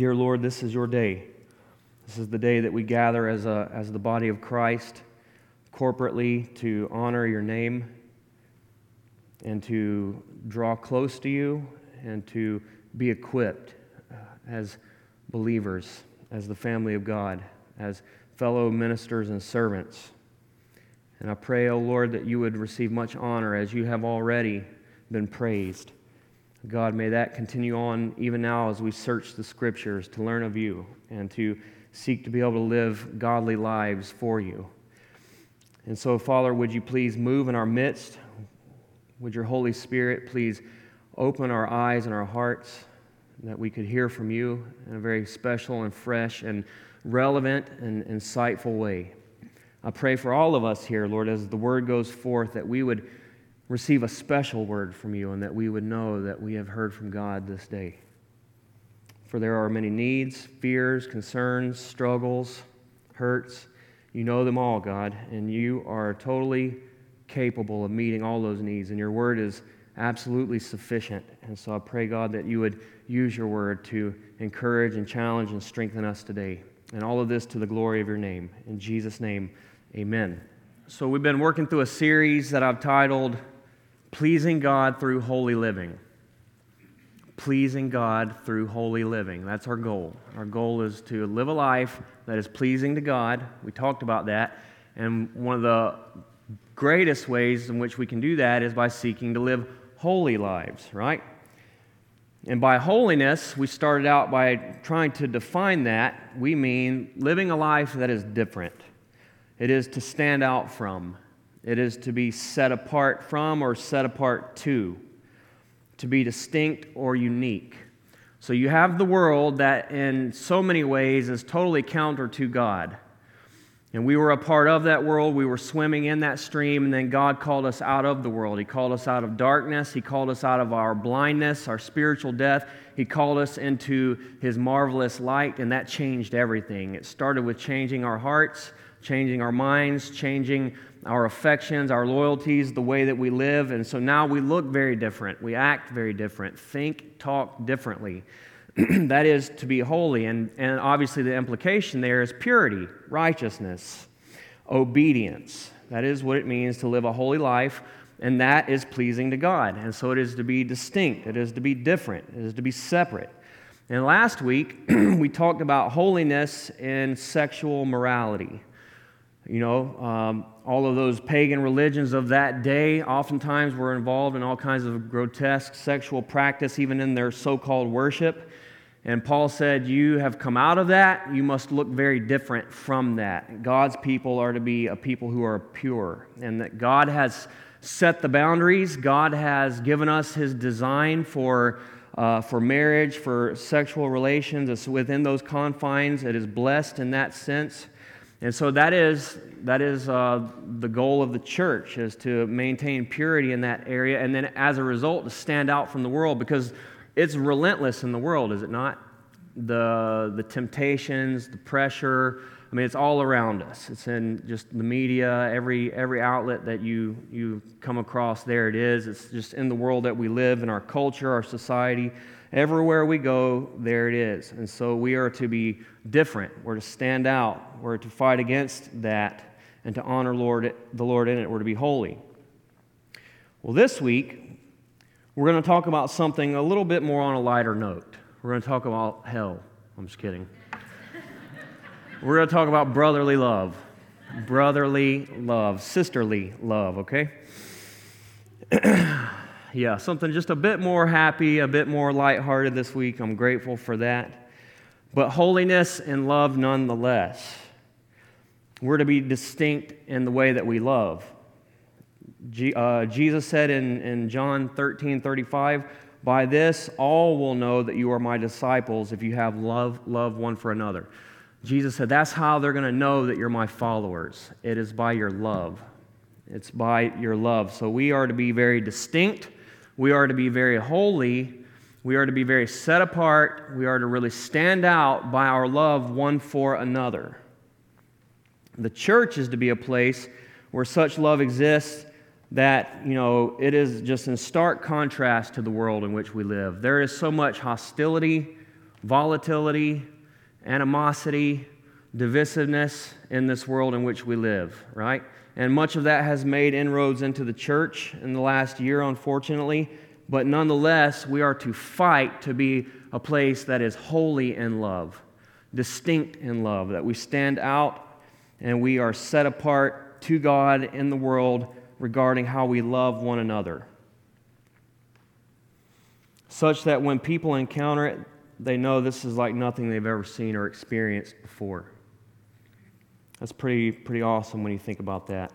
Dear Lord, this is your day. This is the day that we gather as, a, as the body of Christ corporately to honor your name and to draw close to you and to be equipped uh, as believers, as the family of God, as fellow ministers and servants. And I pray, O oh Lord, that you would receive much honor as you have already been praised. God, may that continue on even now as we search the scriptures to learn of you and to seek to be able to live godly lives for you. And so, Father, would you please move in our midst? Would your Holy Spirit please open our eyes and our hearts that we could hear from you in a very special and fresh and relevant and insightful way? I pray for all of us here, Lord, as the word goes forth, that we would receive a special word from you and that we would know that we have heard from God this day. For there are many needs, fears, concerns, struggles, hurts. You know them all, God, and you are totally capable of meeting all those needs, and your word is absolutely sufficient. And so I pray, God, that you would use your word to encourage and challenge and strengthen us today. And all of this to the glory of your name. In Jesus' name, amen. So we've been working through a series that I've titled Pleasing God Through Holy Living. Pleasing God through holy living. That's our goal. Our goal is to live a life that is pleasing to God. We talked about that. And one of the greatest ways in which we can do that is by seeking to live holy lives, right? And by holiness, we started out by trying to define that. We mean living a life that is different. It is to stand out from, it is to be set apart from or set apart to, to be distinct or unique. So you have the world that, in so many ways, is totally counter to God. And we were a part of that world. We were swimming in that stream, and then God called us out of the world. He called us out of darkness. He called us out of our blindness, our spiritual death. He called us into His marvelous light, and that changed everything. It started with changing our hearts, changing our minds, changing our affections, our loyalties, the way that we live. And so now we look very different. We act very different, think, talk differently. that is to be holy. And, and obviously, the implication there is purity, righteousness, obedience. That is what it means to live a holy life, and that is pleasing to God. And so it is to be distinct, it is to be different, it is to be separate. And last week, we talked about holiness and sexual morality. You know, um, all of those pagan religions of that day oftentimes were involved in all kinds of grotesque sexual practice, even in their so called worship. And Paul said, You have come out of that. You must look very different from that. God's people are to be a people who are pure, and that God has set the boundaries. God has given us his design for, uh, for marriage, for sexual relations. It's within those confines. It is blessed in that sense. And so that is, that is uh, the goal of the church, is to maintain purity in that area, and then as a result, to stand out from the world because it's relentless in the world, is it not? The, the temptations, the pressure, I mean, it's all around us. It's in just the media, every, every outlet that you, you come across, there it is. It's just in the world that we live, in our culture, our society. Everywhere we go, there it is. And so we are to be different. We're to stand out. We're to fight against that and to honor Lord, the Lord in it. We're to be holy. Well, this week, we're going to talk about something a little bit more on a lighter note. We're going to talk about hell. I'm just kidding. We're going to talk about brotherly love. Brotherly love, sisterly love, okay? yeah, something just a bit more happy, a bit more lighthearted this week. I'm grateful for that. But holiness and love nonetheless. We're to be distinct in the way that we love. Uh, Jesus said in, in John 13 35, By this all will know that you are my disciples if you have love, love one for another. Jesus said, That's how they're going to know that you're my followers. It is by your love. It's by your love. So we are to be very distinct. We are to be very holy. We are to be very set apart. We are to really stand out by our love one for another. The church is to be a place where such love exists that, you know, it is just in stark contrast to the world in which we live. There is so much hostility, volatility, animosity, divisiveness in this world in which we live, right? And much of that has made inroads into the church in the last year, unfortunately. But nonetheless, we are to fight to be a place that is holy in love, distinct in love, that we stand out and we are set apart to God in the world regarding how we love one another. Such that when people encounter it, they know this is like nothing they've ever seen or experienced before. That's pretty, pretty awesome when you think about that.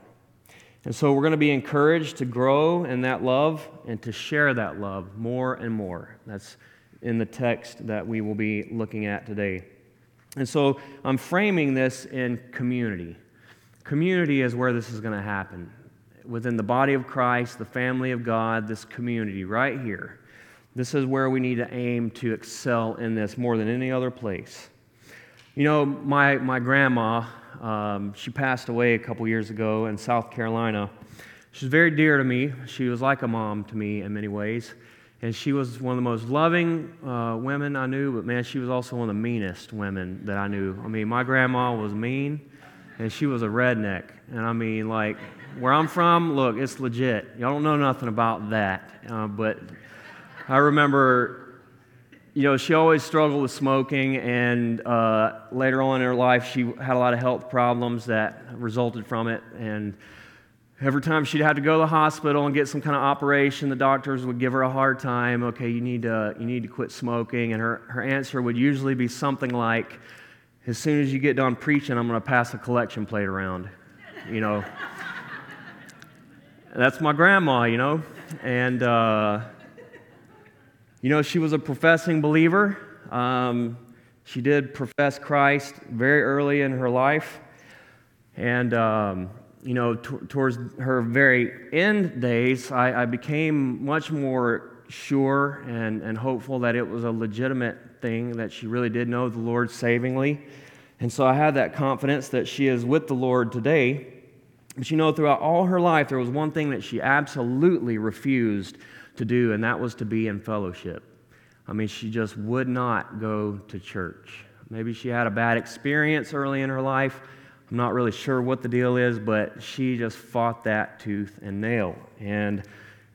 And so we're going to be encouraged to grow in that love and to share that love more and more. That's in the text that we will be looking at today. And so I'm framing this in community. Community is where this is going to happen. Within the body of Christ, the family of God, this community right here. This is where we need to aim to excel in this more than any other place. You know, my, my grandma, um, she passed away a couple years ago in South Carolina. She was very dear to me. She was like a mom to me in many ways. And she was one of the most loving uh, women I knew, but man, she was also one of the meanest women that I knew. I mean, my grandma was mean, and she was a redneck. And I mean, like, where I'm from, look, it's legit. Y'all don't know nothing about that. Uh, but I remember you know, she always struggled with smoking, and uh, later on in her life, she had a lot of health problems that resulted from it. And every time she'd have to go to the hospital and get some kind of operation, the doctors would give her a hard time. Okay, you need to, you need to quit smoking. And her, her answer would usually be something like, As soon as you get done preaching, I'm going to pass a collection plate around. You know, that's my grandma, you know. And, uh, you know, she was a professing believer. Um, she did profess Christ very early in her life. And, um, you know, t- towards her very end days, I, I became much more sure and, and hopeful that it was a legitimate thing, that she really did know the Lord savingly. And so I had that confidence that she is with the Lord today. But you know, throughout all her life, there was one thing that she absolutely refused to do, and that was to be in fellowship. I mean, she just would not go to church. Maybe she had a bad experience early in her life. I'm not really sure what the deal is, but she just fought that tooth and nail. And,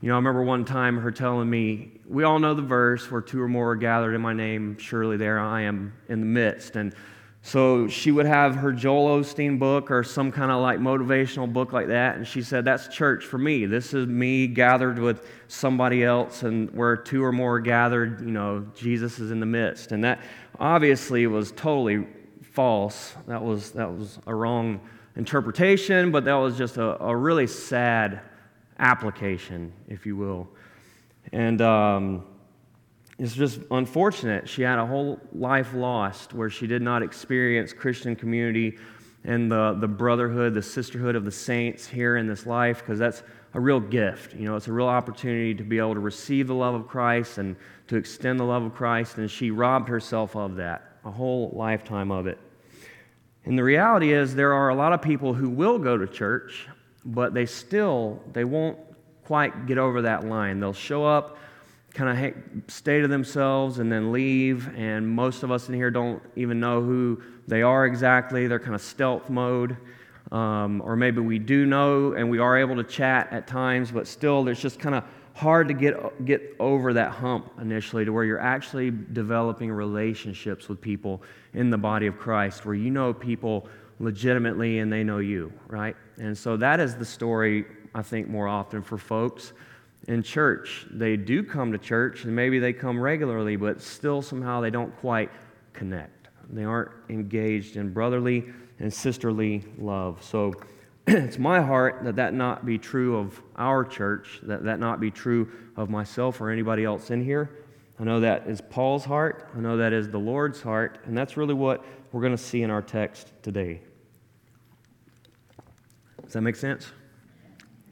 you know, I remember one time her telling me, We all know the verse where two or more are gathered in my name, surely there I am in the midst. And so she would have her Joel Osteen book or some kind of like motivational book like that, and she said, That's church for me. This is me gathered with somebody else, and where two or more are gathered, you know, Jesus is in the midst. And that obviously was totally false. That was, that was a wrong interpretation, but that was just a, a really sad application, if you will. And, um, it's just unfortunate. She had a whole life lost where she did not experience Christian community and the, the brotherhood, the sisterhood of the saints here in this life, because that's a real gift. You know, it's a real opportunity to be able to receive the love of Christ and to extend the love of Christ, and she robbed herself of that, a whole lifetime of it. And the reality is there are a lot of people who will go to church, but they still they won't quite get over that line. They'll show up kind of stay to themselves and then leave. And most of us in here don't even know who they are exactly. They're kind of stealth mode. Um, or maybe we do know and we are able to chat at times, but still, there's just kind of hard to get, get over that hump initially to where you're actually developing relationships with people in the body of Christ, where you know people legitimately and they know you, right? And so that is the story, I think, more often for folks in church. They do come to church and maybe they come regularly, but still somehow they don't quite connect. They aren't engaged in brotherly and sisterly love. So it's my heart that that not be true of our church, that that not be true of myself or anybody else in here. I know that is Paul's heart. I know that is the Lord's heart. And that's really what we're going to see in our text today. Does that make sense?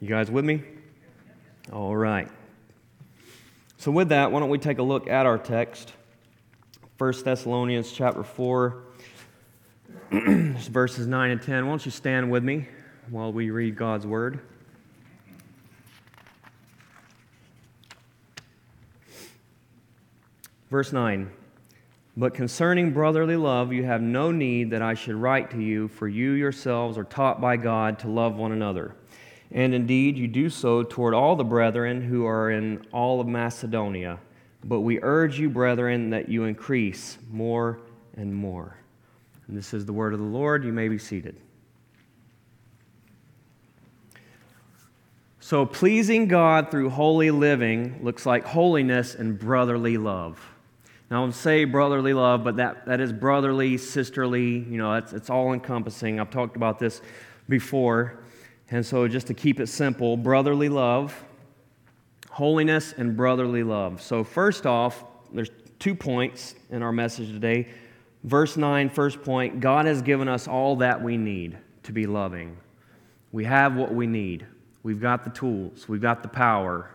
You guys with me? All right. So with that, why don't we take a look at our text? 1 Thessalonians chapter 4, verses 9 and 10. Why don't you stand with me while we read God's word? Verse 9 But concerning brotherly love, you have no need that I should write to you, for you yourselves are taught by God to love one another. And indeed, you do so toward all the brethren who are in all of Macedonia. But we urge you, brethren, that you increase more and more. And this is the word of the Lord. You may be seated. So, pleasing God through holy living looks like holiness and brotherly love. Now, I will say brotherly love, but that, that is brotherly, sisterly, you know, it's, it's all encompassing. I've talked about this before. And so, just to keep it simple, brotherly love, holiness, and brotherly love. So, first off, there's two points in our message today. Verse 9, first point God has given us all that we need to be loving. We have what we need. We've got the tools, we've got the power.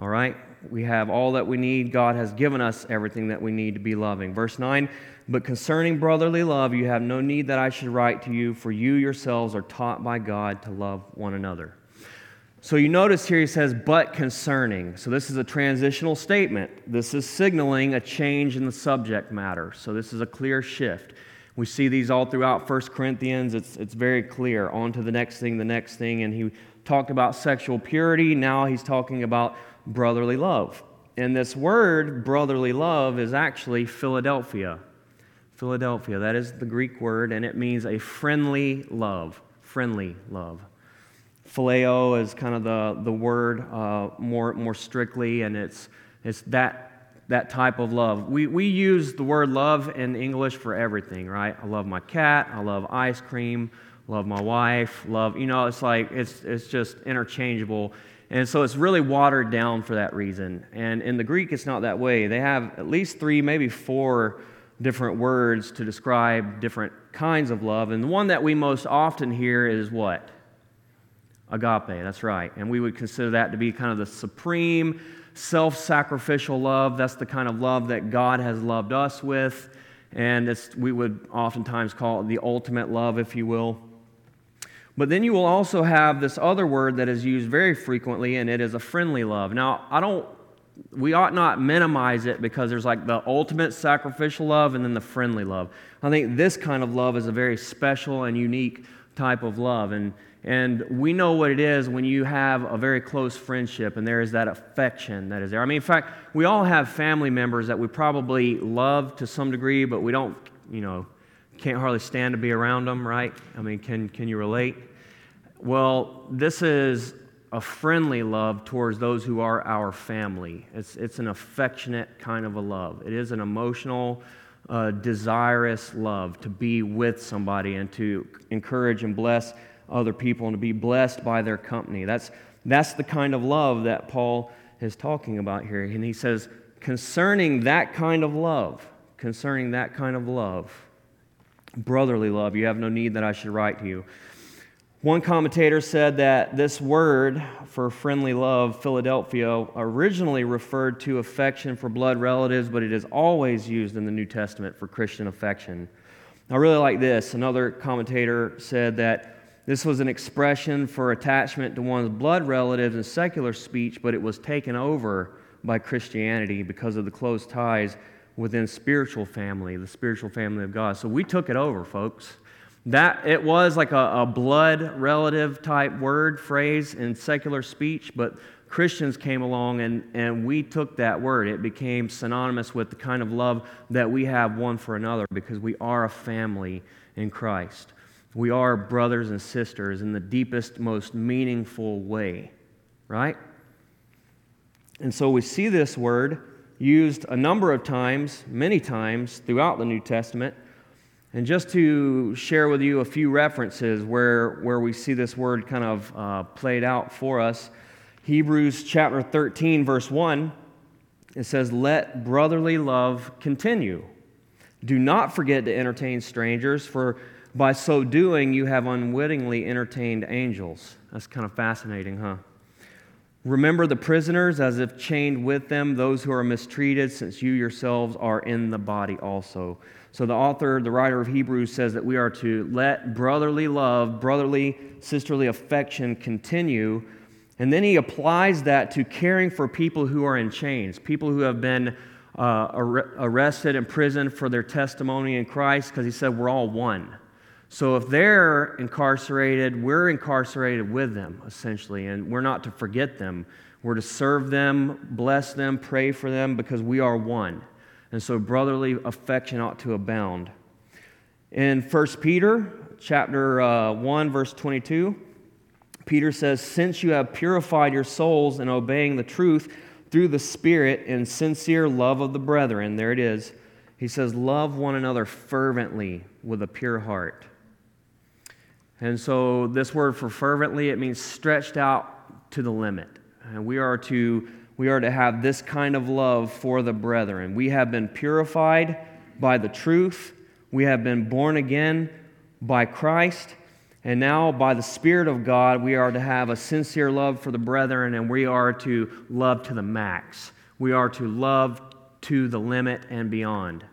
All right? We have all that we need. God has given us everything that we need to be loving. Verse 9, but concerning brotherly love, you have no need that I should write to you, for you yourselves are taught by God to love one another. So you notice here he says, but concerning. So this is a transitional statement. This is signaling a change in the subject matter. So this is a clear shift. We see these all throughout 1 Corinthians. It's, it's very clear. On to the next thing, the next thing. And he talked about sexual purity. Now he's talking about brotherly love. And this word, brotherly love, is actually Philadelphia. Philadelphia, that is the Greek word, and it means a friendly love. Friendly love. Phileo is kind of the, the word uh, more, more strictly, and it's, it's that, that type of love. We, we use the word love in English for everything, right? I love my cat, I love ice cream, love my wife, love, you know, it's like, it's, it's just interchangeable. And so it's really watered down for that reason. And in the Greek, it's not that way. They have at least three, maybe four different words to describe different kinds of love. And the one that we most often hear is what? Agape, that's right. And we would consider that to be kind of the supreme self sacrificial love. That's the kind of love that God has loved us with. And we would oftentimes call it the ultimate love, if you will. But then you will also have this other word that is used very frequently, and it is a friendly love. Now, I don't, we ought not minimize it because there's like the ultimate sacrificial love and then the friendly love. I think this kind of love is a very special and unique type of love. And, and we know what it is when you have a very close friendship and there is that affection that is there. I mean, in fact, we all have family members that we probably love to some degree, but we don't, you know, can't hardly stand to be around them, right? I mean, can, can you relate? Well, this is a friendly love towards those who are our family. It's, it's an affectionate kind of a love. It is an emotional, uh, desirous love to be with somebody and to encourage and bless other people and to be blessed by their company. That's, that's the kind of love that Paul is talking about here. And he says, concerning that kind of love, concerning that kind of love, brotherly love, you have no need that I should write to you. One commentator said that this word for friendly love, Philadelphia, originally referred to affection for blood relatives, but it is always used in the New Testament for Christian affection. I really like this. Another commentator said that this was an expression for attachment to one's blood relatives in secular speech, but it was taken over by Christianity because of the close ties within spiritual family, the spiritual family of God. So we took it over, folks. That it was like a, a blood relative type word phrase in secular speech, but Christians came along and, and we took that word. It became synonymous with the kind of love that we have one for another because we are a family in Christ. We are brothers and sisters in the deepest, most meaningful way, right? And so we see this word used a number of times, many times throughout the New Testament. And just to share with you a few references where, where we see this word kind of uh, played out for us Hebrews chapter 13, verse 1, it says, Let brotherly love continue. Do not forget to entertain strangers, for by so doing you have unwittingly entertained angels. That's kind of fascinating, huh? Remember the prisoners as if chained with them, those who are mistreated, since you yourselves are in the body also. So, the author, the writer of Hebrews, says that we are to let brotherly love, brotherly, sisterly affection continue. And then he applies that to caring for people who are in chains, people who have been uh, arrested, and imprisoned for their testimony in Christ because he said we're all one. So if they're incarcerated, we're incarcerated with them, essentially, and we're not to forget them. We're to serve them, bless them, pray for them because we are one. And so brotherly affection ought to abound. In 1 Peter chapter uh, 1 verse 22, Peter says, "Since you have purified your souls in obeying the truth through the Spirit in sincere love of the brethren, there it is. He says, "Love one another fervently with a pure heart." And so this word for fervently, it means stretched out to the limit. And we are to we are to have this kind of love for the brethren. We have been purified by the truth. We have been born again by Christ. And now, by the Spirit of God, we are to have a sincere love for the brethren, and we are to love to the max. We are to love to the limit and beyond.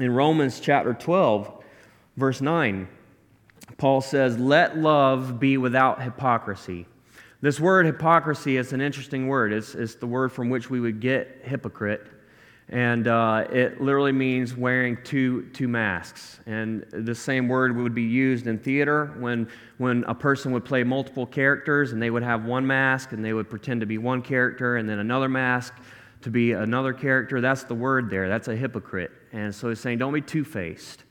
In Romans chapter 12, verse 9, Paul says, Let love be without hypocrisy. This word hypocrisy is an interesting word. It's, it's the word from which we would get hypocrite. And uh, it literally means wearing two, two masks. And the same word would be used in theater when, when a person would play multiple characters and they would have one mask and they would pretend to be one character and then another mask to be another character. That's the word there. That's a hypocrite. And so he's saying, don't be two faced.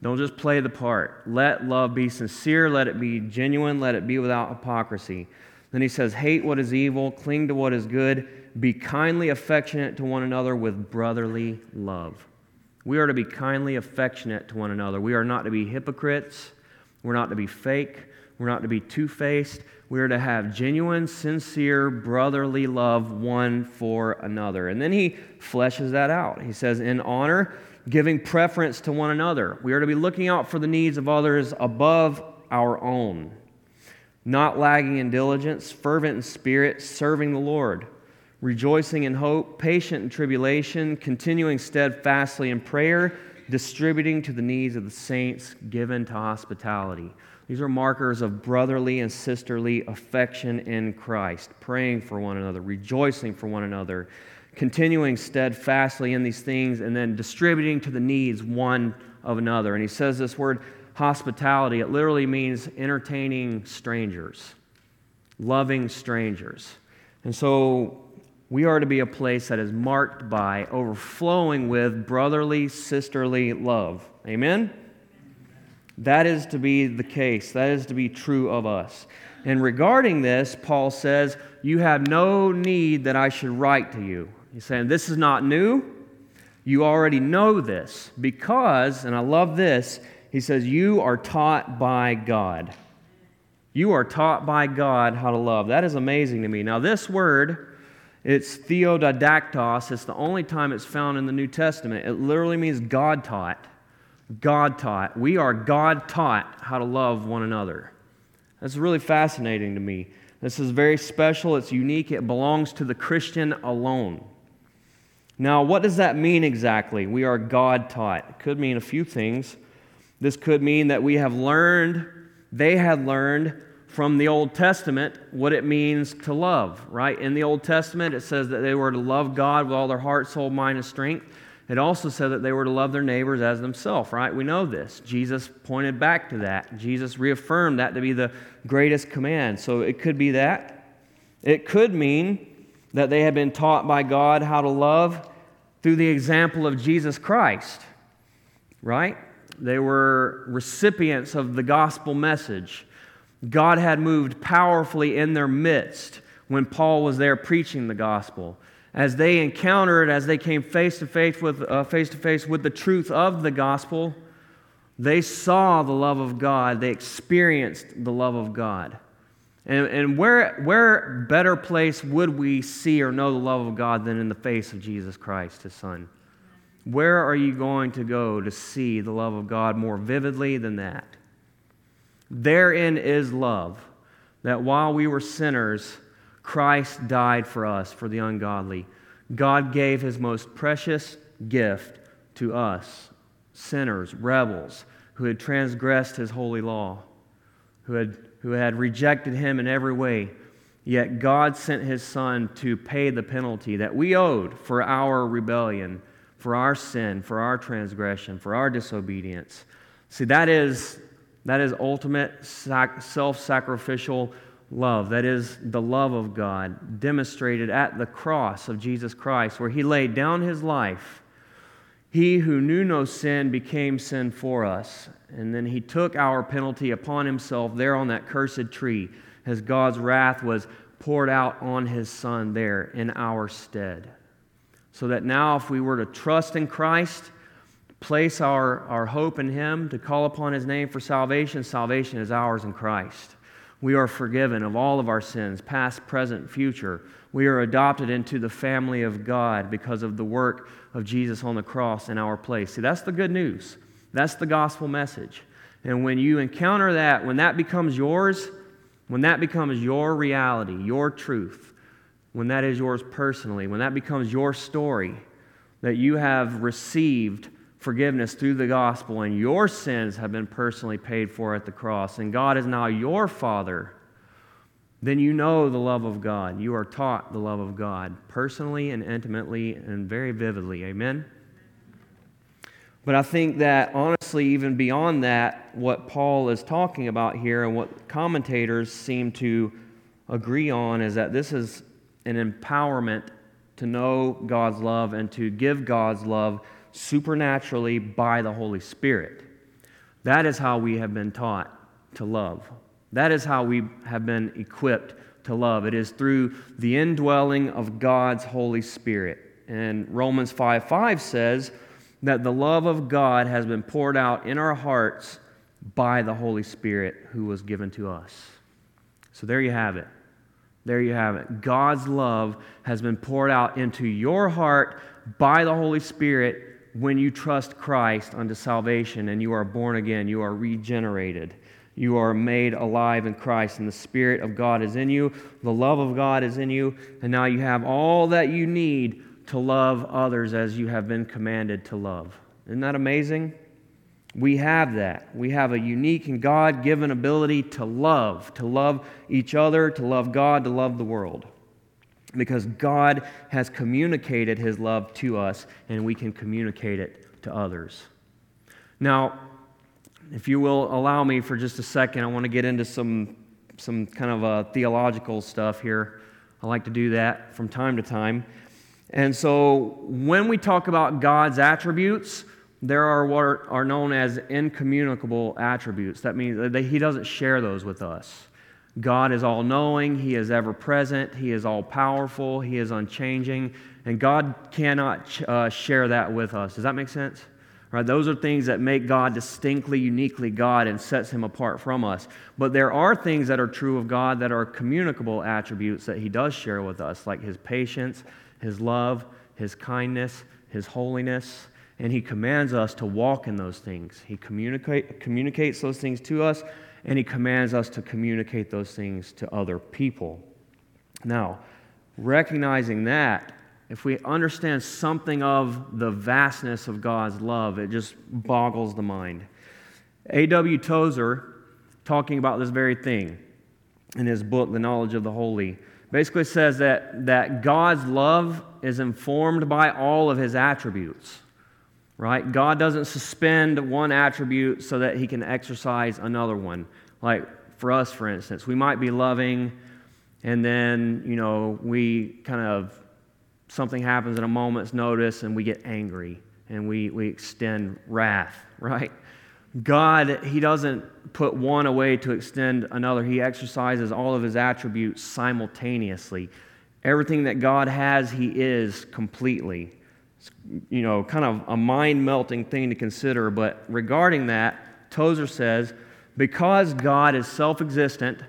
Don't just play the part. Let love be sincere. Let it be genuine. Let it be without hypocrisy. Then he says, Hate what is evil, cling to what is good, be kindly affectionate to one another with brotherly love. We are to be kindly affectionate to one another. We are not to be hypocrites. We're not to be fake. We're not to be two faced. We are to have genuine, sincere, brotherly love one for another. And then he fleshes that out. He says, In honor, giving preference to one another. We are to be looking out for the needs of others above our own not lagging in diligence, fervent in spirit, serving the Lord, rejoicing in hope, patient in tribulation, continuing steadfastly in prayer, distributing to the needs of the saints, given to hospitality. These are markers of brotherly and sisterly affection in Christ, praying for one another, rejoicing for one another, continuing steadfastly in these things, and then distributing to the needs one of another. And he says this word hospitality, it literally means entertaining strangers, loving strangers. And so we are to be a place that is marked by overflowing with brotherly, sisterly love. Amen? That is to be the case. That is to be true of us. And regarding this, Paul says, You have no need that I should write to you. He's saying, This is not new. You already know this because, and I love this, he says, You are taught by God. You are taught by God how to love. That is amazing to me. Now, this word, it's theodidactos. It's the only time it's found in the New Testament. It literally means God taught. God taught. We are God taught how to love one another. That's really fascinating to me. This is very special. It's unique. It belongs to the Christian alone. Now, what does that mean exactly? We are God taught. It could mean a few things. This could mean that we have learned, they had learned from the Old Testament what it means to love, right? In the Old Testament, it says that they were to love God with all their heart, soul, mind, and strength. It also said that they were to love their neighbors as themselves, right? We know this. Jesus pointed back to that. Jesus reaffirmed that to be the greatest command. So it could be that. It could mean that they had been taught by God how to love through the example of Jesus Christ, right? They were recipients of the gospel message. God had moved powerfully in their midst when Paul was there preaching the gospel. As they encountered, as they came face to face with uh, face to face with the truth of the gospel, they saw the love of God. They experienced the love of God. And, and where, where better place would we see or know the love of God than in the face of Jesus Christ, his son? Where are you going to go to see the love of God more vividly than that? Therein is love, that while we were sinners, Christ died for us, for the ungodly. God gave his most precious gift to us, sinners, rebels, who had transgressed his holy law, who had, who had rejected him in every way. Yet God sent his Son to pay the penalty that we owed for our rebellion, for our sin, for our transgression, for our disobedience. See, that is, that is ultimate self sacrificial love. That is the love of God demonstrated at the cross of Jesus Christ, where he laid down his life. He who knew no sin became sin for us. And then he took our penalty upon himself there on that cursed tree as God's wrath was poured out on his son there in our stead. So that now, if we were to trust in Christ, place our, our hope in him, to call upon his name for salvation, salvation is ours in Christ. We are forgiven of all of our sins, past, present, future. We are adopted into the family of God because of the work of Jesus on the cross in our place. See, that's the good news. That's the gospel message. And when you encounter that, when that becomes yours, when that becomes your reality, your truth, when that is yours personally, when that becomes your story, that you have received forgiveness through the gospel and your sins have been personally paid for at the cross, and God is now your Father, then you know the love of God. You are taught the love of God personally and intimately and very vividly. Amen? But I think that honestly, even beyond that, what Paul is talking about here and what commentators seem to agree on is that this is an empowerment to know God's love and to give God's love supernaturally by the Holy Spirit. That is how we have been taught to love. That is how we have been equipped to love. It is through the indwelling of God's Holy Spirit. And Romans 5 5 says, that the love of God has been poured out in our hearts by the Holy Spirit who was given to us. So there you have it. There you have it. God's love has been poured out into your heart by the Holy Spirit when you trust Christ unto salvation and you are born again. You are regenerated. You are made alive in Christ, and the Spirit of God is in you. The love of God is in you, and now you have all that you need to love others as you have been commanded to love. Isn't that amazing? We have that. We have a unique and God given ability to love, to love each other, to love God, to love the world. Because God has communicated his love to us, and we can communicate it to others. Now, if you will allow me for just a second, I want to get into some, some kind of uh, theological stuff here. I like to do that from time to time. And so when we talk about God's attributes, there are what are known as incommunicable attributes. That means that He doesn't share those with us. God is all knowing, He is ever present, He is all powerful, He is unchanging, and God cannot uh, share that with us. Does that make sense? Right, those are things that make God distinctly, uniquely God and sets him apart from us. But there are things that are true of God that are communicable attributes that he does share with us, like his patience, his love, His kindness, His holiness, and He commands us to walk in those things. He communicate, communicates those things to us, and He commands us to communicate those things to other people. Now, recognizing that, if we understand something of the vastness of God's love, it just boggles the mind. A.W. Tozer, talking about this very thing in his book, The Knowledge of the Holy, basically says that, that God's love is informed by all of his attributes, right? God doesn't suspend one attribute so that he can exercise another one. Like for us, for instance, we might be loving, and then, you know, we kind of, something happens at a moment's notice and we get angry and we, we extend wrath, right? God, He doesn't put one away to extend another. He exercises all of His attributes simultaneously. Everything that God has, He is completely. You know, kind of a mind melting thing to consider. But regarding that, Tozer says, because God is self existent,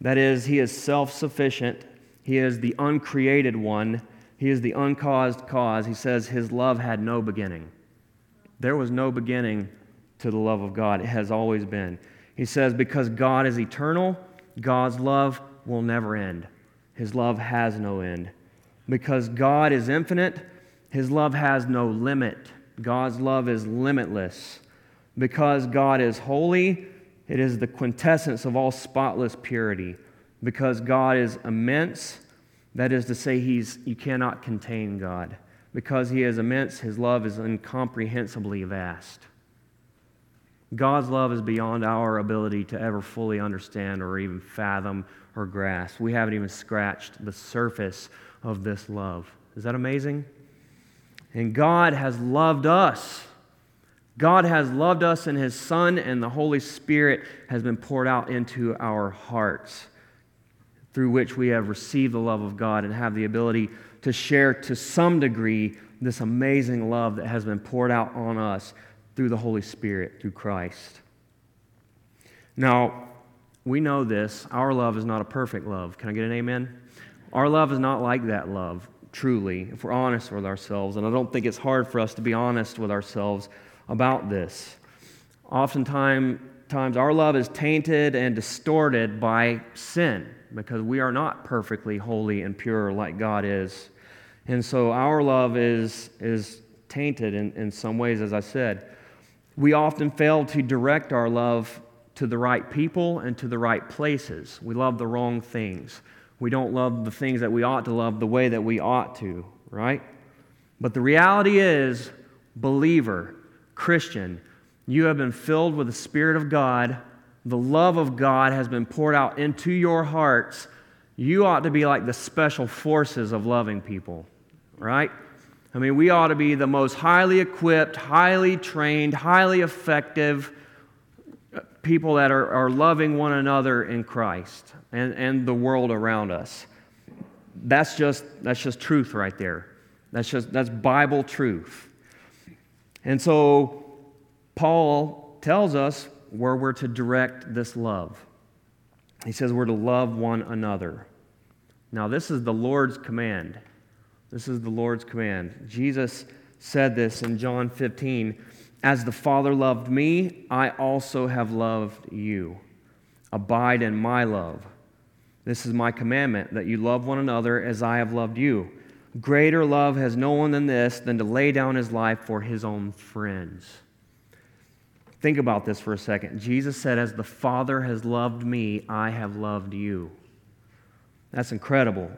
that is, He is self sufficient, He is the uncreated one, He is the uncaused cause, He says His love had no beginning. There was no beginning to the love of God. It has always been. He says, because God is eternal, God's love will never end. His love has no end. Because God is infinite, His love has no limit. God's love is limitless. Because God is holy, it is the quintessence of all spotless purity. because God is immense. That is to say, he's, you cannot contain God. Because he is immense, his love is incomprehensibly vast. God's love is beyond our ability to ever fully understand or even fathom or grasp. We haven't even scratched the surface of this love. Is that amazing? And God has loved us. God has loved us, and His Son and the Holy Spirit has been poured out into our hearts, through which we have received the love of God and have the ability to share to some degree this amazing love that has been poured out on us through the Holy Spirit, through Christ. Now, we know this. Our love is not a perfect love. Can I get an amen? Our love is not like that love, truly, if we're honest with ourselves. And I don't think it's hard for us to be honest with ourselves about this. Oftentimes, times our love is tainted and distorted by sin because we are not perfectly holy and pure like God is. And so our love is, is tainted in, in some ways, as I said. We often fail to direct our love to the right people and to the right places. We love the wrong things. We don't love the things that we ought to love the way that we ought to, right? But the reality is, believer, Christian, you have been filled with the Spirit of God. The love of God has been poured out into your hearts. You ought to be like the special forces of loving people, right? I mean, we ought to be the most highly equipped, highly trained, highly effective people that are, are loving one another in Christ and, and the world around us. That's just, that's just truth right there. That's just that's Bible truth. And so Paul tells us where we're to direct this love. He says we're to love one another. Now, this is the Lord's command. This is the Lord's command. Jesus said this in John 15 as the Father loved me, I also have loved you. Abide in my love. This is my commandment that you love one another as I have loved you. Greater love has no one than this, than to lay down his life for his own friends. Think about this for a second. Jesus said, As the Father has loved me, I have loved you. That's incredible.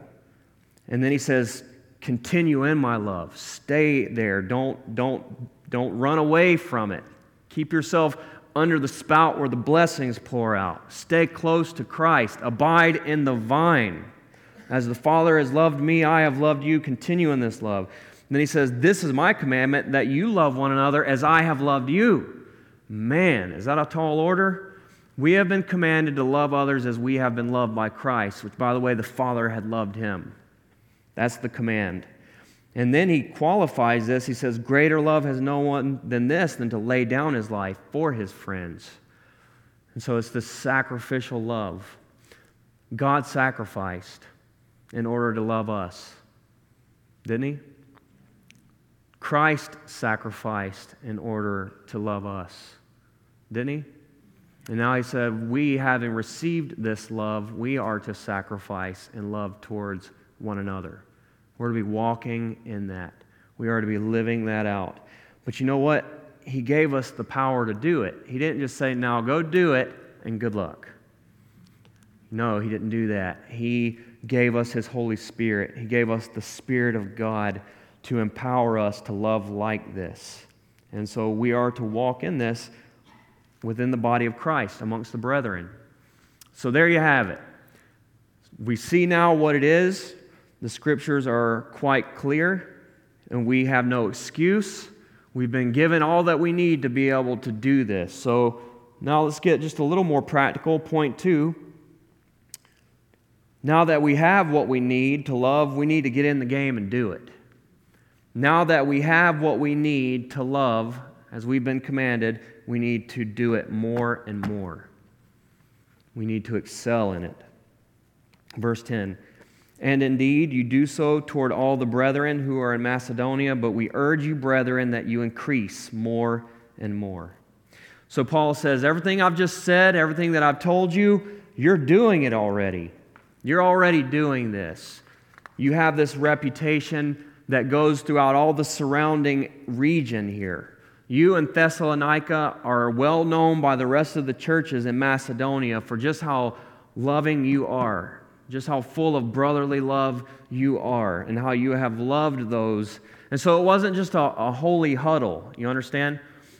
And then he says, Continue in my love. Stay there. Don't, don't don't run away from it. Keep yourself under the spout where the blessings pour out. Stay close to Christ. Abide in the vine. As the Father has loved me, I have loved you. Continue in this love. And then he says, This is my commandment that you love one another as I have loved you. Man, is that a tall order? We have been commanded to love others as we have been loved by Christ, which, by the way, the Father had loved him. That's the command. And then he qualifies this. He says, Greater love has no one than this, than to lay down his life for his friends. And so it's this sacrificial love. God sacrificed in order to love us, didn't he? Christ sacrificed in order to love us, didn't he? And now he said, We, having received this love, we are to sacrifice and love towards one another. We're to be walking in that. We are to be living that out. But you know what? He gave us the power to do it. He didn't just say, now go do it and good luck. No, he didn't do that. He gave us his Holy Spirit. He gave us the Spirit of God to empower us to love like this. And so we are to walk in this within the body of Christ amongst the brethren. So there you have it. We see now what it is. The scriptures are quite clear, and we have no excuse. We've been given all that we need to be able to do this. So now let's get just a little more practical. Point two. Now that we have what we need to love, we need to get in the game and do it. Now that we have what we need to love, as we've been commanded, we need to do it more and more. We need to excel in it. Verse 10 and indeed, you do so toward all the brethren who are in Macedonia, but we urge you, brethren, that you increase more and more. So Paul says, Everything I've just said, everything that I've told you, you're doing it already. You're already doing this. You have this reputation that goes throughout all the surrounding region here. You in Thessalonica are well known by the rest of the churches in Macedonia for just how loving you are, just how full of brotherly love you are, and how you have loved those. And so it wasn't just a, a holy huddle, you understand?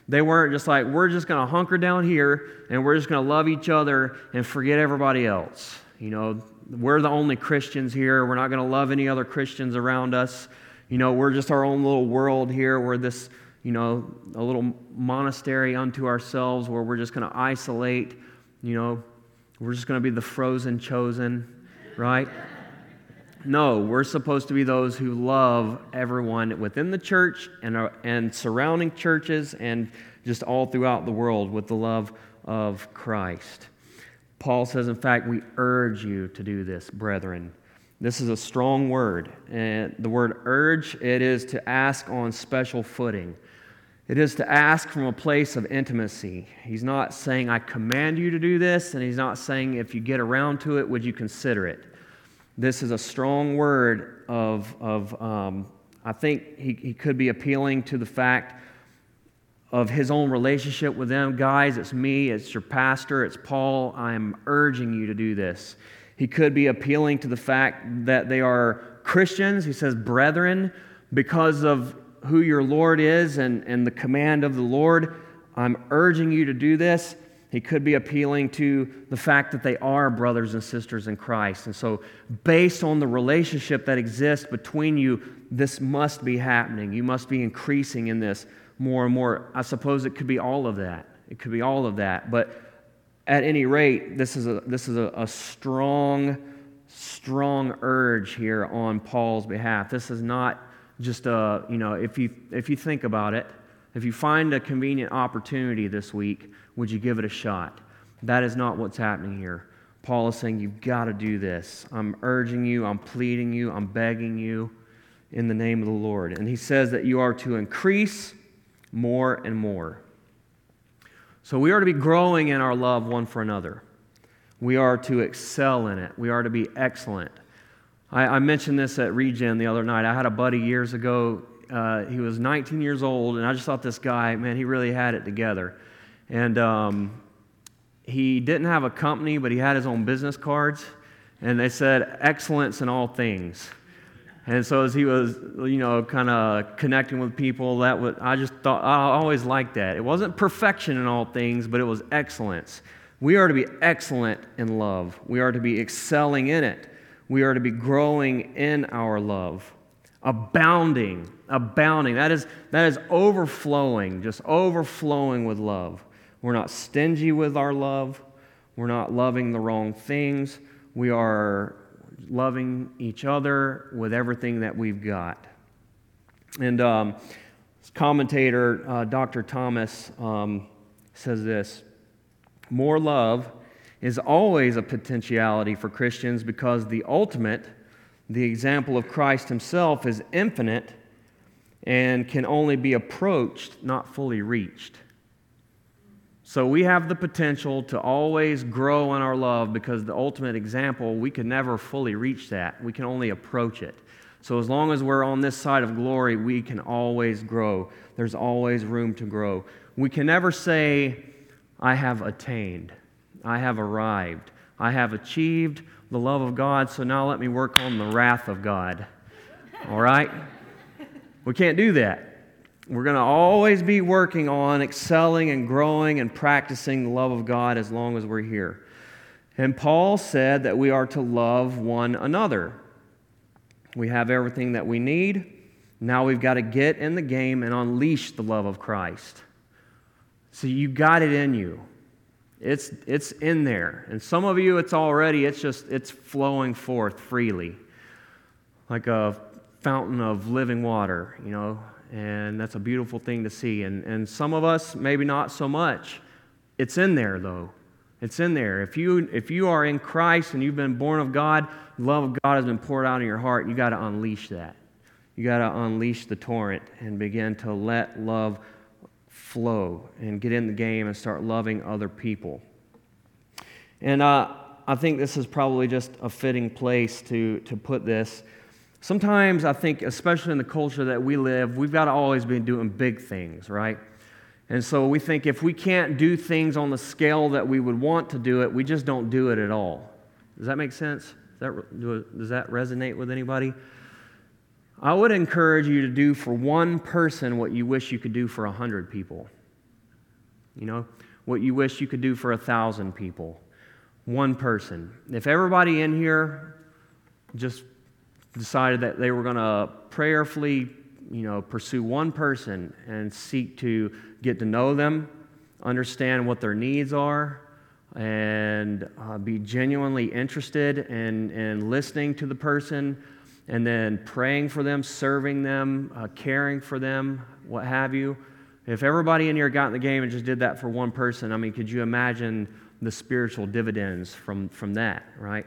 They weren't just like, we're just going to hunker down here and we're just going to love each other and forget everybody else. You know, we're the only Christians here. We're not going to love any other Christians around us. You know, we're just our own little world here. We're this, you know, a little monastery unto ourselves where we're just going to isolate. You know, we're just going to be the frozen chosen, right? No, we're supposed to be those who love everyone within the church and, uh, and surrounding churches and just all throughout the world with the love of Christ. Paul says, in fact, we urge you to do this, brethren. This is a strong word. And the word urge, it is to ask on special footing. It is to ask from a place of intimacy. He's not saying, I command you to do this, and he's not saying, if you get around to it, would you consider it? This is a strong word of, of um, I think he, he could be appealing to the fact of his own relationship with them. Guys, it's me, it's your pastor, it's Paul. I'm urging you to do this. He could be appealing to the fact that they are Christians. He says, brethren, because of who your Lord is and, and the command of the Lord, I'm urging you to do this. He could be appealing to the fact that they are brothers and sisters in Christ. And so, based on the relationship that exists between you, this must be happening. You must be increasing in this more and more. I suppose it could be all of that. It could be all of that. But at any rate, this is a, this is a, a strong, strong urge here on Paul's behalf. This is not just a, you know, if you, if you think about it, if you find a convenient opportunity this week, would you give it a shot? That is not what's happening here. Paul is saying, You've got to do this. I'm urging you, I'm pleading you, I'm begging you in the name of the Lord. And he says that you are to increase more and more. So we are to be growing in our love one for another. We are to excel in it. We are to be excellent. I, I mentioned this at Regen the other night. I had a buddy years ago. Uh, he was 19 years old, and I just thought this guy, man, he really had it together. And um, he didn't have a company, but he had his own business cards. And they said, excellence in all things. And so as he was, you know, kind of connecting with people, that would, I just thought, I always liked that. It wasn't perfection in all things, but it was excellence. We are to be excellent in love. We are to be excelling in it. We are to be growing in our love, abounding, abounding. That is, that is overflowing, just overflowing with love. We're not stingy with our love. We're not loving the wrong things. We are loving each other with everything that we've got. And um, commentator uh, Dr. Thomas um, says this More love is always a potentiality for Christians because the ultimate, the example of Christ Himself, is infinite and can only be approached, not fully reached. So we have the potential to always grow in our love because the ultimate example, we can never fully reach that. We can only approach it. So as long as we're on this side of glory, we can always grow. There's always room to grow. We can never say, I have attained, I have arrived, I have achieved the love of God, so now let me work on the wrath of God. All right? We can't do that. We're going to always be working on excelling and growing and practicing the love of God as long as we're here. And Paul said that we are to love one another. We have everything that we need. Now we've got to get in the game and unleash the love of Christ. So you got it in you. It's, it's in there. And some of you, it's already, it's just, it's flowing forth freely. Like a fountain of living water, you know and that's a beautiful thing to see. And, and some of us, maybe not so much. It's in there, though. It's in there. If you, if you are in Christ and you've been born of God, love of God has been poured out in your heart, you got to unleash that. You got to unleash the torrent and begin to let love flow and get in the game and start loving other people. And uh, I think this is probably just a fitting place to, to put this. Sometimes I think, especially in the culture that we live, we've got to always be doing big things, right? And so we think if we can't do things on the scale that we would want to do it, we just don't do it at all. Does that make sense? Does that, does that resonate with anybody? I would encourage you to do for one person what you wish you could do for a hundred people. You know, what you wish you could do for a thousand people. One person. If everybody in here just decided that they were going to prayerfully, you know, pursue one person and seek to get to know them, understand what their needs are, and uh, be genuinely interested in, in listening to the person and then praying for them, serving them, uh, caring for them, what have you. If everybody in here got in the game and just did that for one person, I mean, could you imagine the spiritual dividends from, from that, right?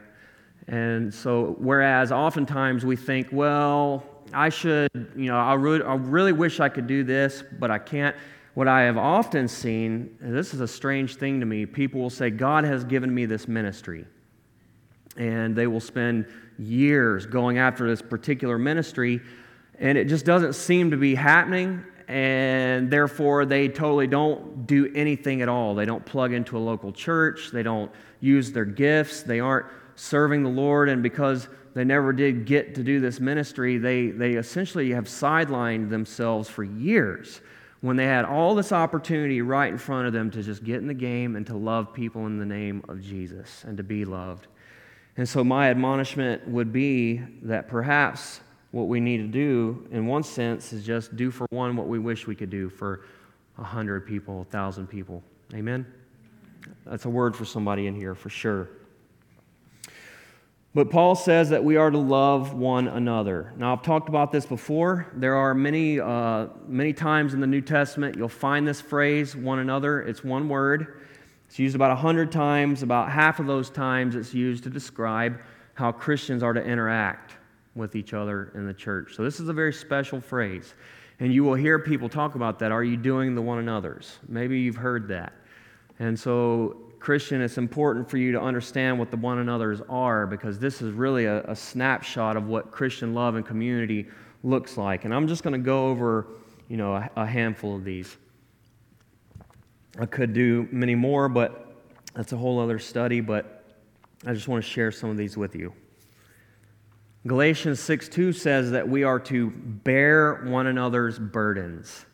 And so, whereas oftentimes we think, well, I should, you know, I really, I really wish I could do this, but I can't. What I have often seen, this is a strange thing to me, people will say, God has given me this ministry. And they will spend years going after this particular ministry, and it just doesn't seem to be happening. And therefore, they totally don't do anything at all. They don't plug into a local church, they don't use their gifts, they aren't serving the Lord. And because they never did get to do this ministry, they, they essentially have sidelined themselves for years when they had all this opportunity right in front of them to just get in the game and to love people in the name of Jesus and to be loved. And so, my admonishment would be that perhaps what we need to do, in one sense, is just do for one what we wish we could do for a hundred people, a thousand people. Amen? That's a word for somebody in here, for sure. But Paul says that we are to love one another. Now, I've talked about this before. There are many, uh, many times in the New Testament you'll find this phrase, one another. It's one word. It's used about 100 times. About half of those times it's used to describe how Christians are to interact with each other in the church. So, this is a very special phrase. And you will hear people talk about that. Are you doing the one another's? Maybe you've heard that. And so, Christian, it's important for you to understand what the one another's are because this is really a, a snapshot of what Christian love and community looks like. And I'm just going to go over, you know, a, a handful of these. I could do many more, but that's a whole other study, but I just want to share some of these with you. Galatians 6 2 says that we are to bear one another's burdens.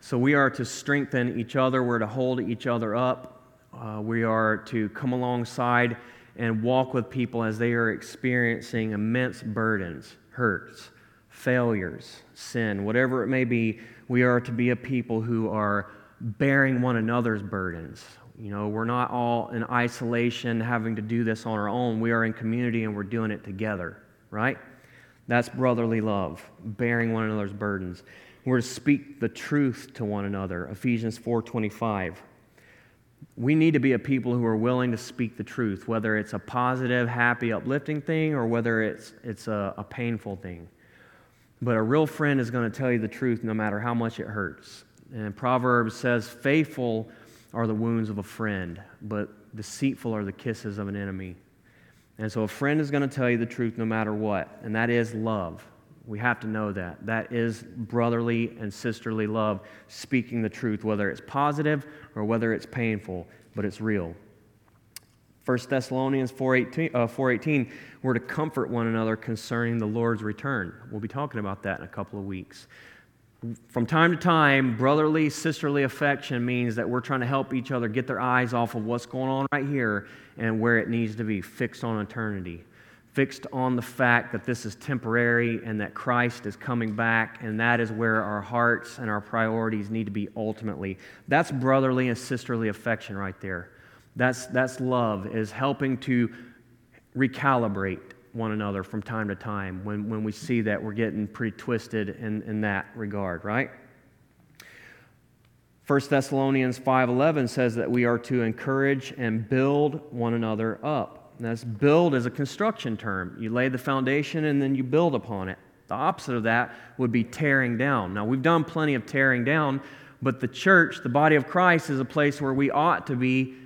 So we are to strengthen each other, we're to hold each other up, uh, we are to come alongside and walk with people as they are experiencing immense burdens, hurts, failures, sin, whatever it may be. We are to be a people who are bearing one another's burdens. You know, we're not all in isolation having to do this on our own. We are in community and we're doing it together, right? That's brotherly love, bearing one another's burdens. We're to speak the truth to one another. Ephesians 4:25 we need to be a people who are willing to speak the truth, whether it's a positive, happy, uplifting thing or whether it's, it's a, a painful thing. But a real friend is going to tell you the truth no matter how much it hurts. And Proverbs says, Faithful are the wounds of a friend, but deceitful are the kisses of an enemy. And so a friend is going to tell you the truth no matter what, and that is love. We have to know that. That is brotherly and sisterly love, speaking the truth, whether it's positive or whether it's painful, but it's real. 1 Thessalonians 4.18, uh, 4.18, we're to comfort one another concerning the Lord's return. We'll be talking about that in a couple of weeks. From time to time, brotherly, sisterly affection means that we're trying to help each other get their eyes off of what's going on right here and where it needs to be, fixed on eternity fixed on the fact that this is temporary and that Christ is coming back, and that is where our hearts and our priorities need to be ultimately. That's brotherly and sisterly affection right there. That's, that's love, is helping to recalibrate one another from time to time when, when we see that we're getting pretty twisted in, in that regard, right? 1 Thessalonians 5:11 says that we are to encourage and build one another up. That's build as a construction term. You lay the foundation and then you build upon it. The opposite of that would be tearing down. Now, we've done plenty of tearing down, but the church, the body of Christ, is a place where we ought to be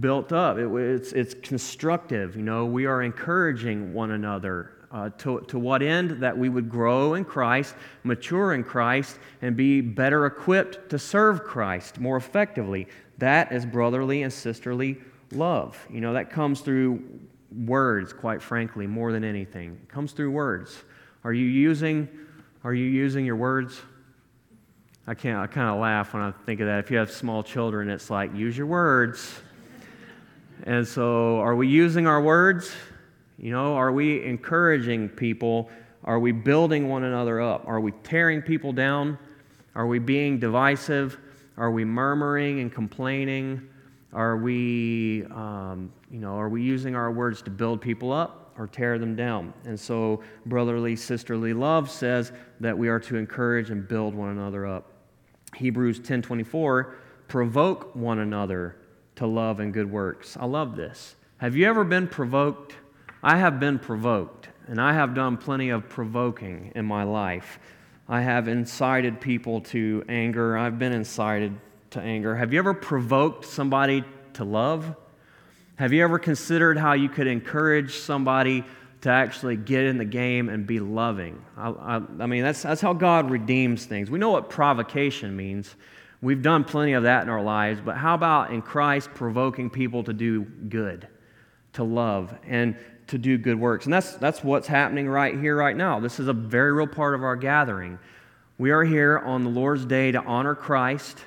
built up. It, it's, it's constructive. You know, we are encouraging one another. Uh, to, to what end? That we would grow in Christ, mature in Christ, and be better equipped to serve Christ more effectively. That is brotherly and sisterly love. You know, that comes through words, quite frankly, more than anything. It comes through words. Are you using, are you using your words? I can't, I kind of laugh when I think of that. If you have small children, it's like, use your words. And so, are we using our words? You know, are we encouraging people? Are we building one another up? Are we tearing people down? Are we being divisive? Are we murmuring and complaining? Are we, um, you know, are we using our words to build people up or tear them down? And so, brotherly, sisterly love says that we are to encourage and build one another up. Hebrews 10:24, provoke one another to love and good works. I love this. Have you ever been provoked? I have been provoked, and I have done plenty of provoking in my life. I have incited people to anger. I've been incited to anger. Have you ever provoked somebody to love? Have you ever considered how you could encourage somebody to actually get in the game and be loving? I, I, I mean, that's, that's how God redeems things. We know what provocation means. We've done plenty of that in our lives, but how about in Christ provoking people to do good, to love, and to do good works? And that's, that's what's happening right here, right now. This is a very real part of our gathering. We are here on the Lord's Day to honor Christ,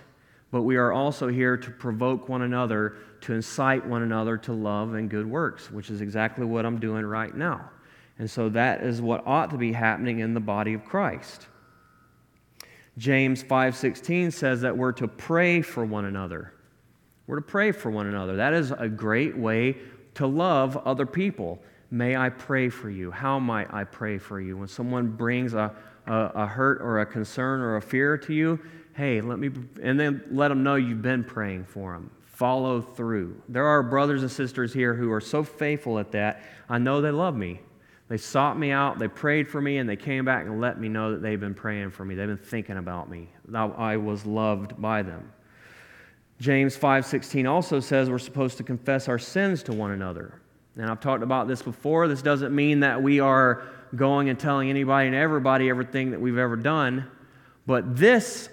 but we are also here to provoke one another, to incite one another to love and good works, which is exactly what I'm doing right now. And so that is what ought to be happening in the body of Christ. James 5:16 says that we're to pray for one another. We're to pray for one another. That is a great way to love other people. May I pray for you? How might I pray for you? When someone brings a, a, a hurt or a concern or a fear to you, hey, let me, and then let them know you've been praying for them. Follow through. There are brothers and sisters here who are so faithful at that. I know they love me. They sought me out, they prayed for me, and they came back and let me know that they've been praying for me. They've been thinking about me. I was loved by them. James 5:16 also says we're supposed to confess our sins to one another. And I've talked about this before. This doesn't mean that we are going and telling anybody and everybody everything that we've ever done, but this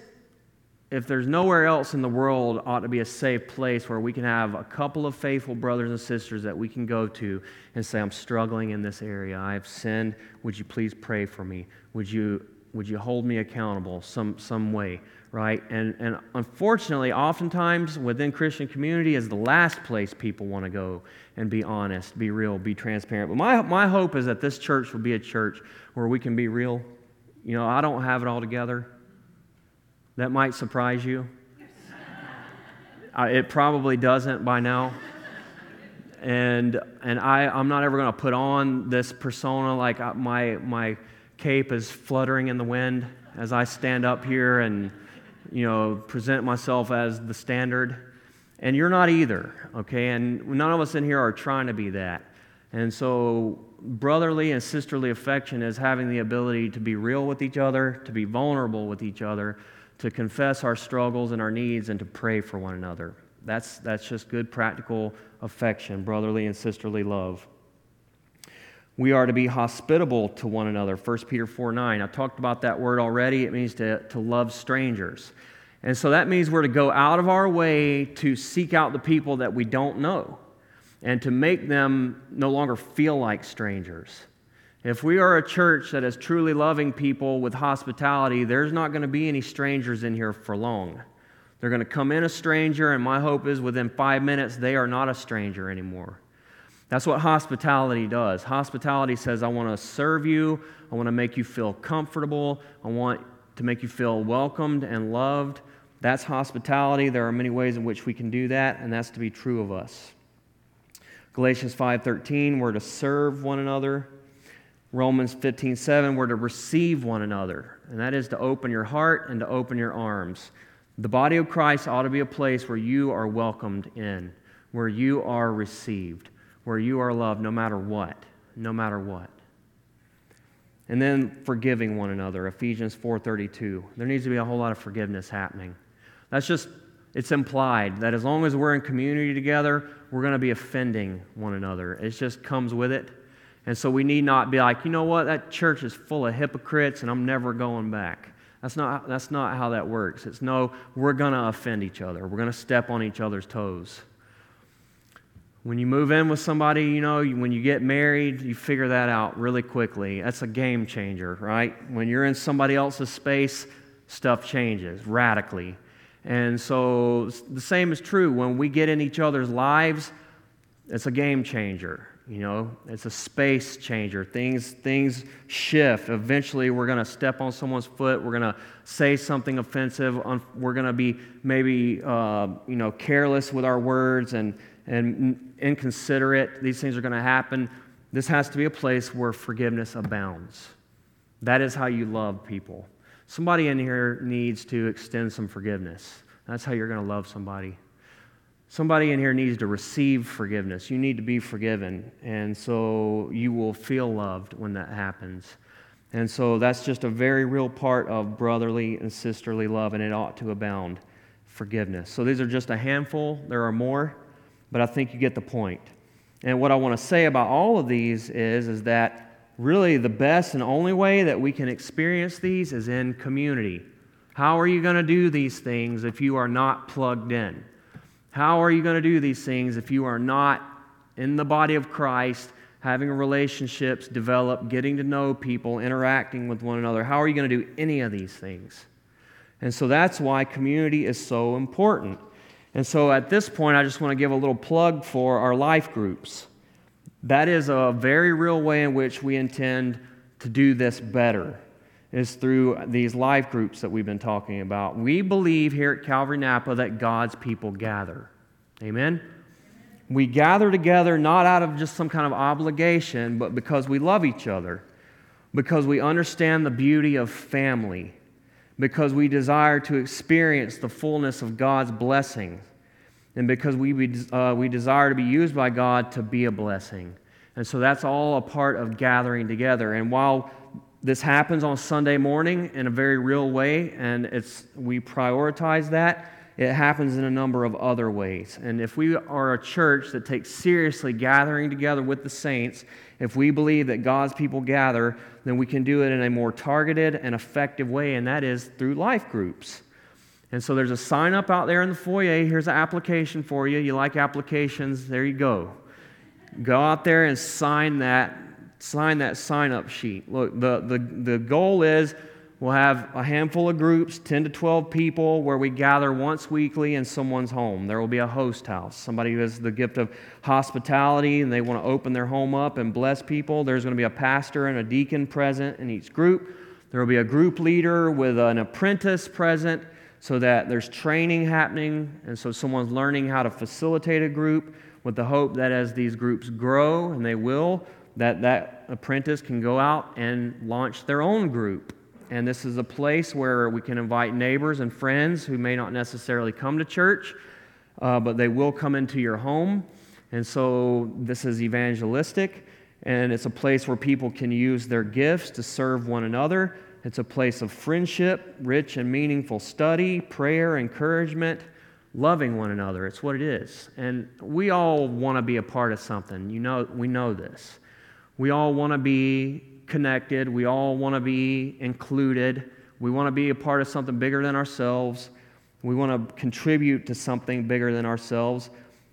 if there's nowhere else in the world ought to be a safe place where we can have a couple of faithful brothers and sisters that we can go to and say i'm struggling in this area. I have sinned. Would you please pray for me? Would you would you hold me accountable some some way? Right? And and unfortunately oftentimes within christian community is the last place people want to go and be honest be real be transparent. But my my hope is that this church will be a church where we can be real. You know i don't have it all together that might surprise you. It probably doesn't by now. And, and I, I'm not ever going to put on this persona like uh, my, my cape is fluttering in the wind as I stand up here and you know, present myself as the standard. And you're not either, okay? And none of us in here are trying to be that. And so, brotherly and sisterly affection is having the ability to be real with each other, to be vulnerable with each other, to confess our struggles and our needs and to pray for one another. That's, that's just good practical affection, brotherly and sisterly love. We are to be hospitable to one another. 1 Peter 4 9. I talked about that word already. It means to, to love strangers. And so that means we're to go out of our way to seek out the people that we don't know and to make them no longer feel like strangers. If we are a church that is truly loving people with hospitality, there's not going to be any strangers in here for long. They're going to come in a stranger, and my hope is within five minutes, they are not a stranger anymore. That's what hospitality does. Hospitality says, I want to serve you, I want to make you feel comfortable, I want to make you feel welcomed and loved. That's hospitality. There are many ways in which we can do that, and that's to be true of us. Galatians 5:13, we're to serve one another. Romans 15, 7, we're to receive one another, and that is to open your heart and to open your arms. The body of Christ ought to be a place where you are welcomed in, where you are received, where you are loved no matter what, no matter what. And then forgiving one another, Ephesians 4:32. There needs to be a whole lot of forgiveness happening. That's just it's implied that as long as we're in community together, we're going to be offending one another. It just comes with it. And so we need not be like, you know what, that church is full of hypocrites and I'm never going back. That's not, that's not how that works. It's no, we're going to offend each other, we're going to step on each other's toes. When you move in with somebody, you know, when you get married, you figure that out really quickly. That's a game changer, right? When you're in somebody else's space, stuff changes radically. And so the same is true when we get in each other's lives, it's a game changer. You know, it's a space changer. Things, things shift. Eventually, we're going to step on someone's foot. We're going to say something offensive. We're going to be maybe, uh, you know, careless with our words and, and inconsiderate. These things are going to happen. This has to be a place where forgiveness abounds. That is how you love people. Somebody in here needs to extend some forgiveness. That's how you're going to love somebody. Somebody in here needs to receive forgiveness. You need to be forgiven. And so you will feel loved when that happens. And so that's just a very real part of brotherly and sisterly love, and it ought to abound forgiveness. So these are just a handful. There are more, but I think you get the point. And what I want to say about all of these is, is that really the best and only way that we can experience these is in community. How are you going to do these things if you are not plugged in? How are you going to do these things if you are not in the body of Christ, having relationships develop, getting to know people, interacting with one another? How are you going to do any of these things? And so that's why community is so important. And so at this point, I just want to give a little plug for our life groups. That is a very real way in which we intend to do this better is through these life groups that we've been talking about. We believe here at Calvary Napa that God's people gather. Amen? We gather together not out of just some kind of obligation, but because we love each other, because we understand the beauty of family, because we desire to experience the fullness of God's blessings, and because we, uh, we desire to be used by God to be a blessing. And so that's all a part of gathering together. And while this happens on Sunday morning in a very real way, and it's, we prioritize that. It happens in a number of other ways. And if we are a church that takes seriously gathering together with the saints, if we believe that God's people gather, then we can do it in a more targeted and effective way, and that is through life groups. And so there's a sign up out there in the foyer. Here's an application for you. You like applications? There you go. Go out there and sign that sign that sign up sheet. Look, the, the, the goal is we'll have a handful of groups, 10 to 12 people, where we gather once weekly in someone's home. There will be a host house, somebody who has the gift of hospitality and they want to open their home up and bless people. There's going to be a pastor and a deacon present in each group. There will be a group leader with an apprentice present so that there's training happening and so someone's learning how to facilitate a group with the hope that as these groups grow, and they will, that that apprentice can go out and launch their own group. And this is a place where we can invite neighbors and friends who may not necessarily come to church, uh, but they will come into your home. And so this is evangelistic, and it's a place where people can use their gifts to serve one another. It's a place of friendship, rich and meaningful study, prayer, encouragement, loving one another. It's what it is. And we all want to be a part of something. You know, we know this. We all want to be connected. We all want to be included. We want to be a part of something bigger than ourselves. We want to contribute to something bigger than ourselves.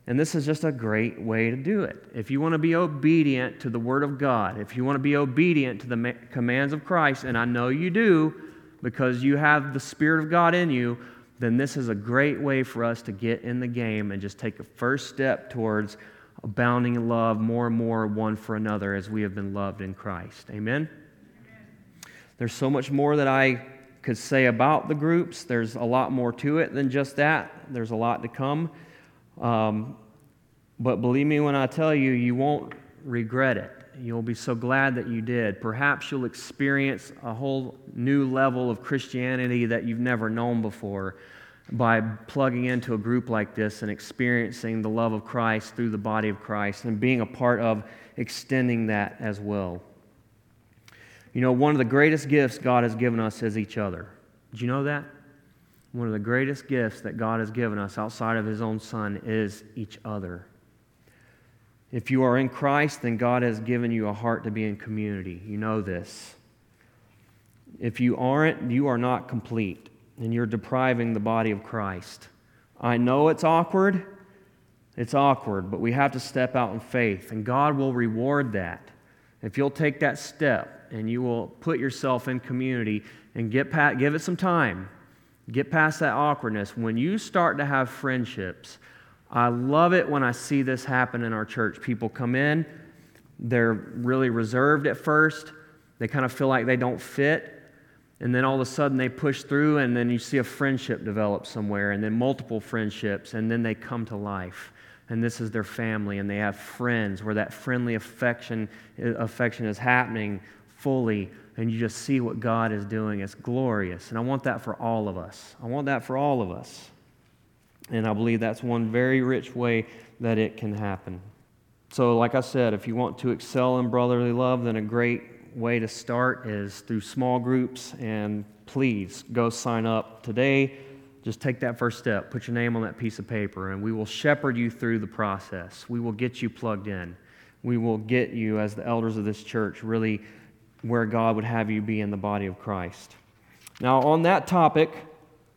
And this is just a great way to do it. If you want to be obedient to the Word of God, if you want to be obedient to the commands of Christ, and I know you do because you have the Spirit of God in you, then this is a great way for us to get in the game and just take a first step towards abounding in love more and more one for another as we have been loved in Christ. Amen? There's so much more that I could say about the groups. There's a lot more to it than just that, there's a lot to come. Um, but believe me when I tell you, you won't regret it. You'll be so glad that you did. Perhaps you'll experience a whole new level of Christianity that you've never known before by plugging into a group like this and experiencing the love of Christ through the body of Christ and being a part of extending that as well. You know, one of the greatest gifts God has given us is each other. Did you know that? One of the greatest gifts that God has given us outside of His own Son is each other. If you are in Christ, then God has given you a heart to be in community. You know this. If you aren't, you are not complete and you're depriving the body of Christ. I know it's awkward. It's awkward, but we have to step out in faith, and God will reward that. If you'll take that step and you will put yourself in community and get past, give it some time, get past that awkwardness. When you start to have friendships, I love it when I see this happen in our church. People come in, they're really reserved at first, they kind of feel like they don't fit. And then all of a sudden they push through, and then you see a friendship develop somewhere, and then multiple friendships, and then they come to life and this is their family, and they have friends where that friendly affection, uh, affection is happening fully, and you just see what God is doing. It's glorious. And I want that for all of us. I want that for all of us. And I believe that's one very rich way that it can happen. So, like I said, if you want to excel in brotherly love, then a great way to start is through small groups. And please go sign up today just take that first step. Put your name on that piece of paper, and we will shepherd you through the process. We will get you plugged in. We will get you, as the elders of this church, really where God would have you be in the body of Christ. Now, on that topic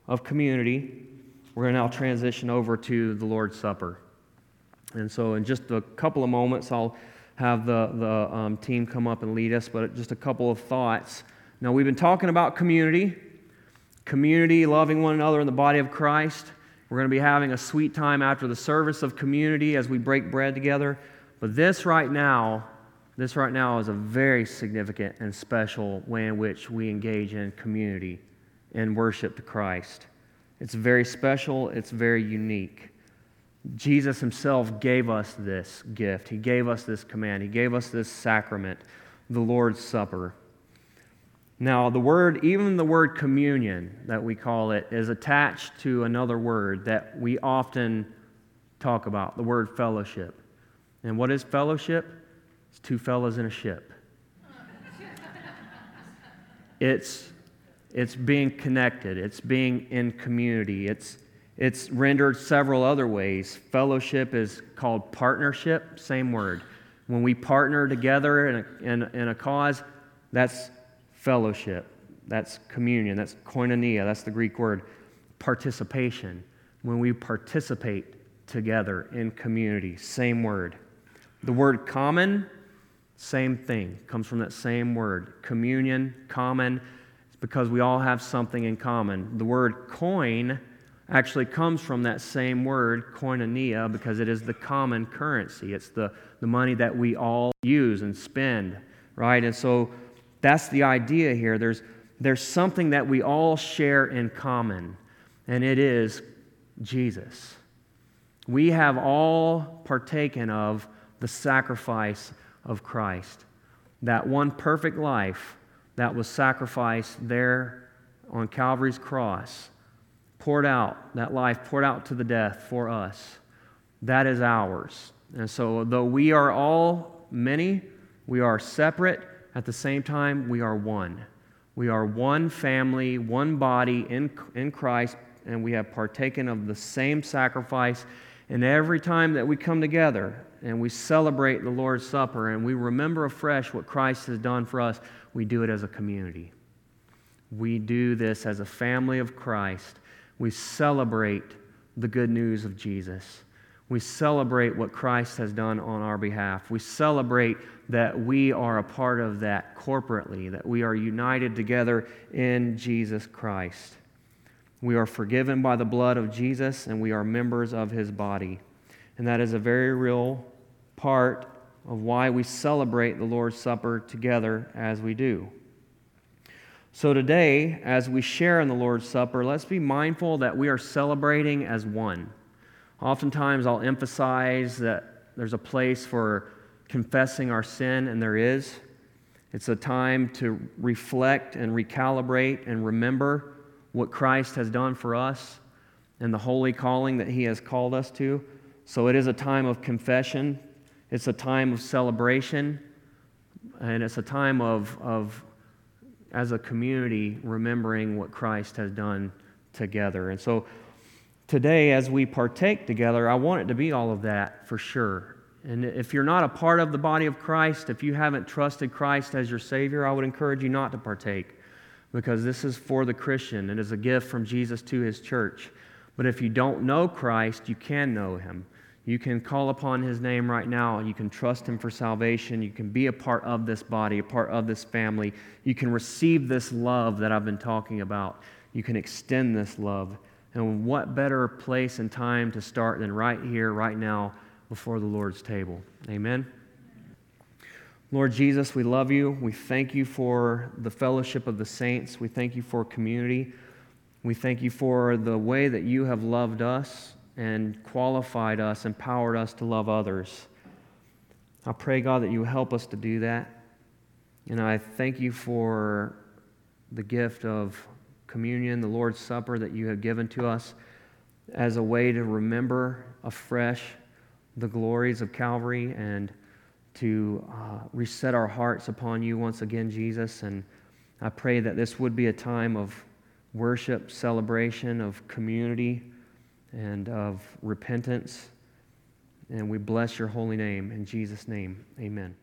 of community, we're going to now transition over to the Lord's Supper. And so, in just a couple of moments, I'll have the, the um, team come up and lead us, but just a couple of thoughts. Now, we've been talking about community community, loving one another in the body of Christ. We're going to be having a sweet time after the service of community as we break bread together. But this right now, this right now is a very significant and special way in which we engage in community and worship to Christ. It's very special, it's very unique. Jesus himself gave us this gift. He gave us this command. He gave us this sacrament, the Lord's Supper. Now, the word, even the word communion that we call it, is attached to another word that we often talk about the word fellowship. And what is fellowship? It's two fellows in a ship. it's, it's being connected, it's being in community, it's, it's rendered several other ways. Fellowship is called partnership, same word. When we partner together in a, in, in a cause, that's fellowship. That's communion. That's koinonia. That's the Greek word. Participation. When we participate together in community, same word. The word common, same thing, comes from that same word. Communion, common, it's because we all have something in common. The word coin actually comes from that same word, koinonia, because it is the common currency. It's the, the money that we all use and spend, right? And so that's the idea here. There's, there's something that we all share in common, and it is Jesus. We have all partaken of the sacrifice of Christ. That one perfect life that was sacrificed there on Calvary's cross, poured out, that life poured out to the death for us, that is ours. And so, though we are all many, we are separate at the same time, we are one. We are one family, one body in, in Christ, and we have partaken of the same sacrifice. And every time that we come together and we celebrate the Lord's Supper and we remember afresh what Christ has done for us, we do it as a community. We do this as a family of Christ. We celebrate the good news of Jesus. We celebrate what Christ has done on our behalf. We celebrate that we are a part of that corporately, that we are united together in Jesus Christ. We are forgiven by the blood of Jesus and we are members of his body. And that is a very real part of why we celebrate the Lord's Supper together as we do. So, today, as we share in the Lord's Supper, let's be mindful that we are celebrating as one. Oftentimes, I'll emphasize that there's a place for confessing our sin, and there is. It's a time to reflect and recalibrate and remember what Christ has done for us and the holy calling that He has called us to. So it is a time of confession, it's a time of celebration, and it's a time of, of as a community, remembering what Christ has done together. And so today, as we partake together, I want it to be all of that for sure. And if you're not a part of the body of Christ, if you haven't trusted Christ as your Savior, I would encourage you not to partake because this is for the Christian. It is a gift from Jesus to his church. But if you don't know Christ, you can know him. You can call upon his name right now. You can trust him for salvation. You can be a part of this body, a part of this family. You can receive this love that I've been talking about. You can extend this love. And what better place and time to start than right here, right now, before the Lord's table? Amen. Lord Jesus, we love you. We thank you for the fellowship of the saints. We thank you for community. We thank you for the way that you have loved us and qualified us, empowered us to love others. I pray, God, that you help us to do that. And I thank you for the gift of communion, the Lord's Supper that you have given to us as a way to remember afresh the glories of Calvary and to uh, reset our hearts upon you once again, Jesus. And I pray that this would be a time of worship, celebration, of community, and of repentance. And we bless your holy name. In Jesus' name, amen.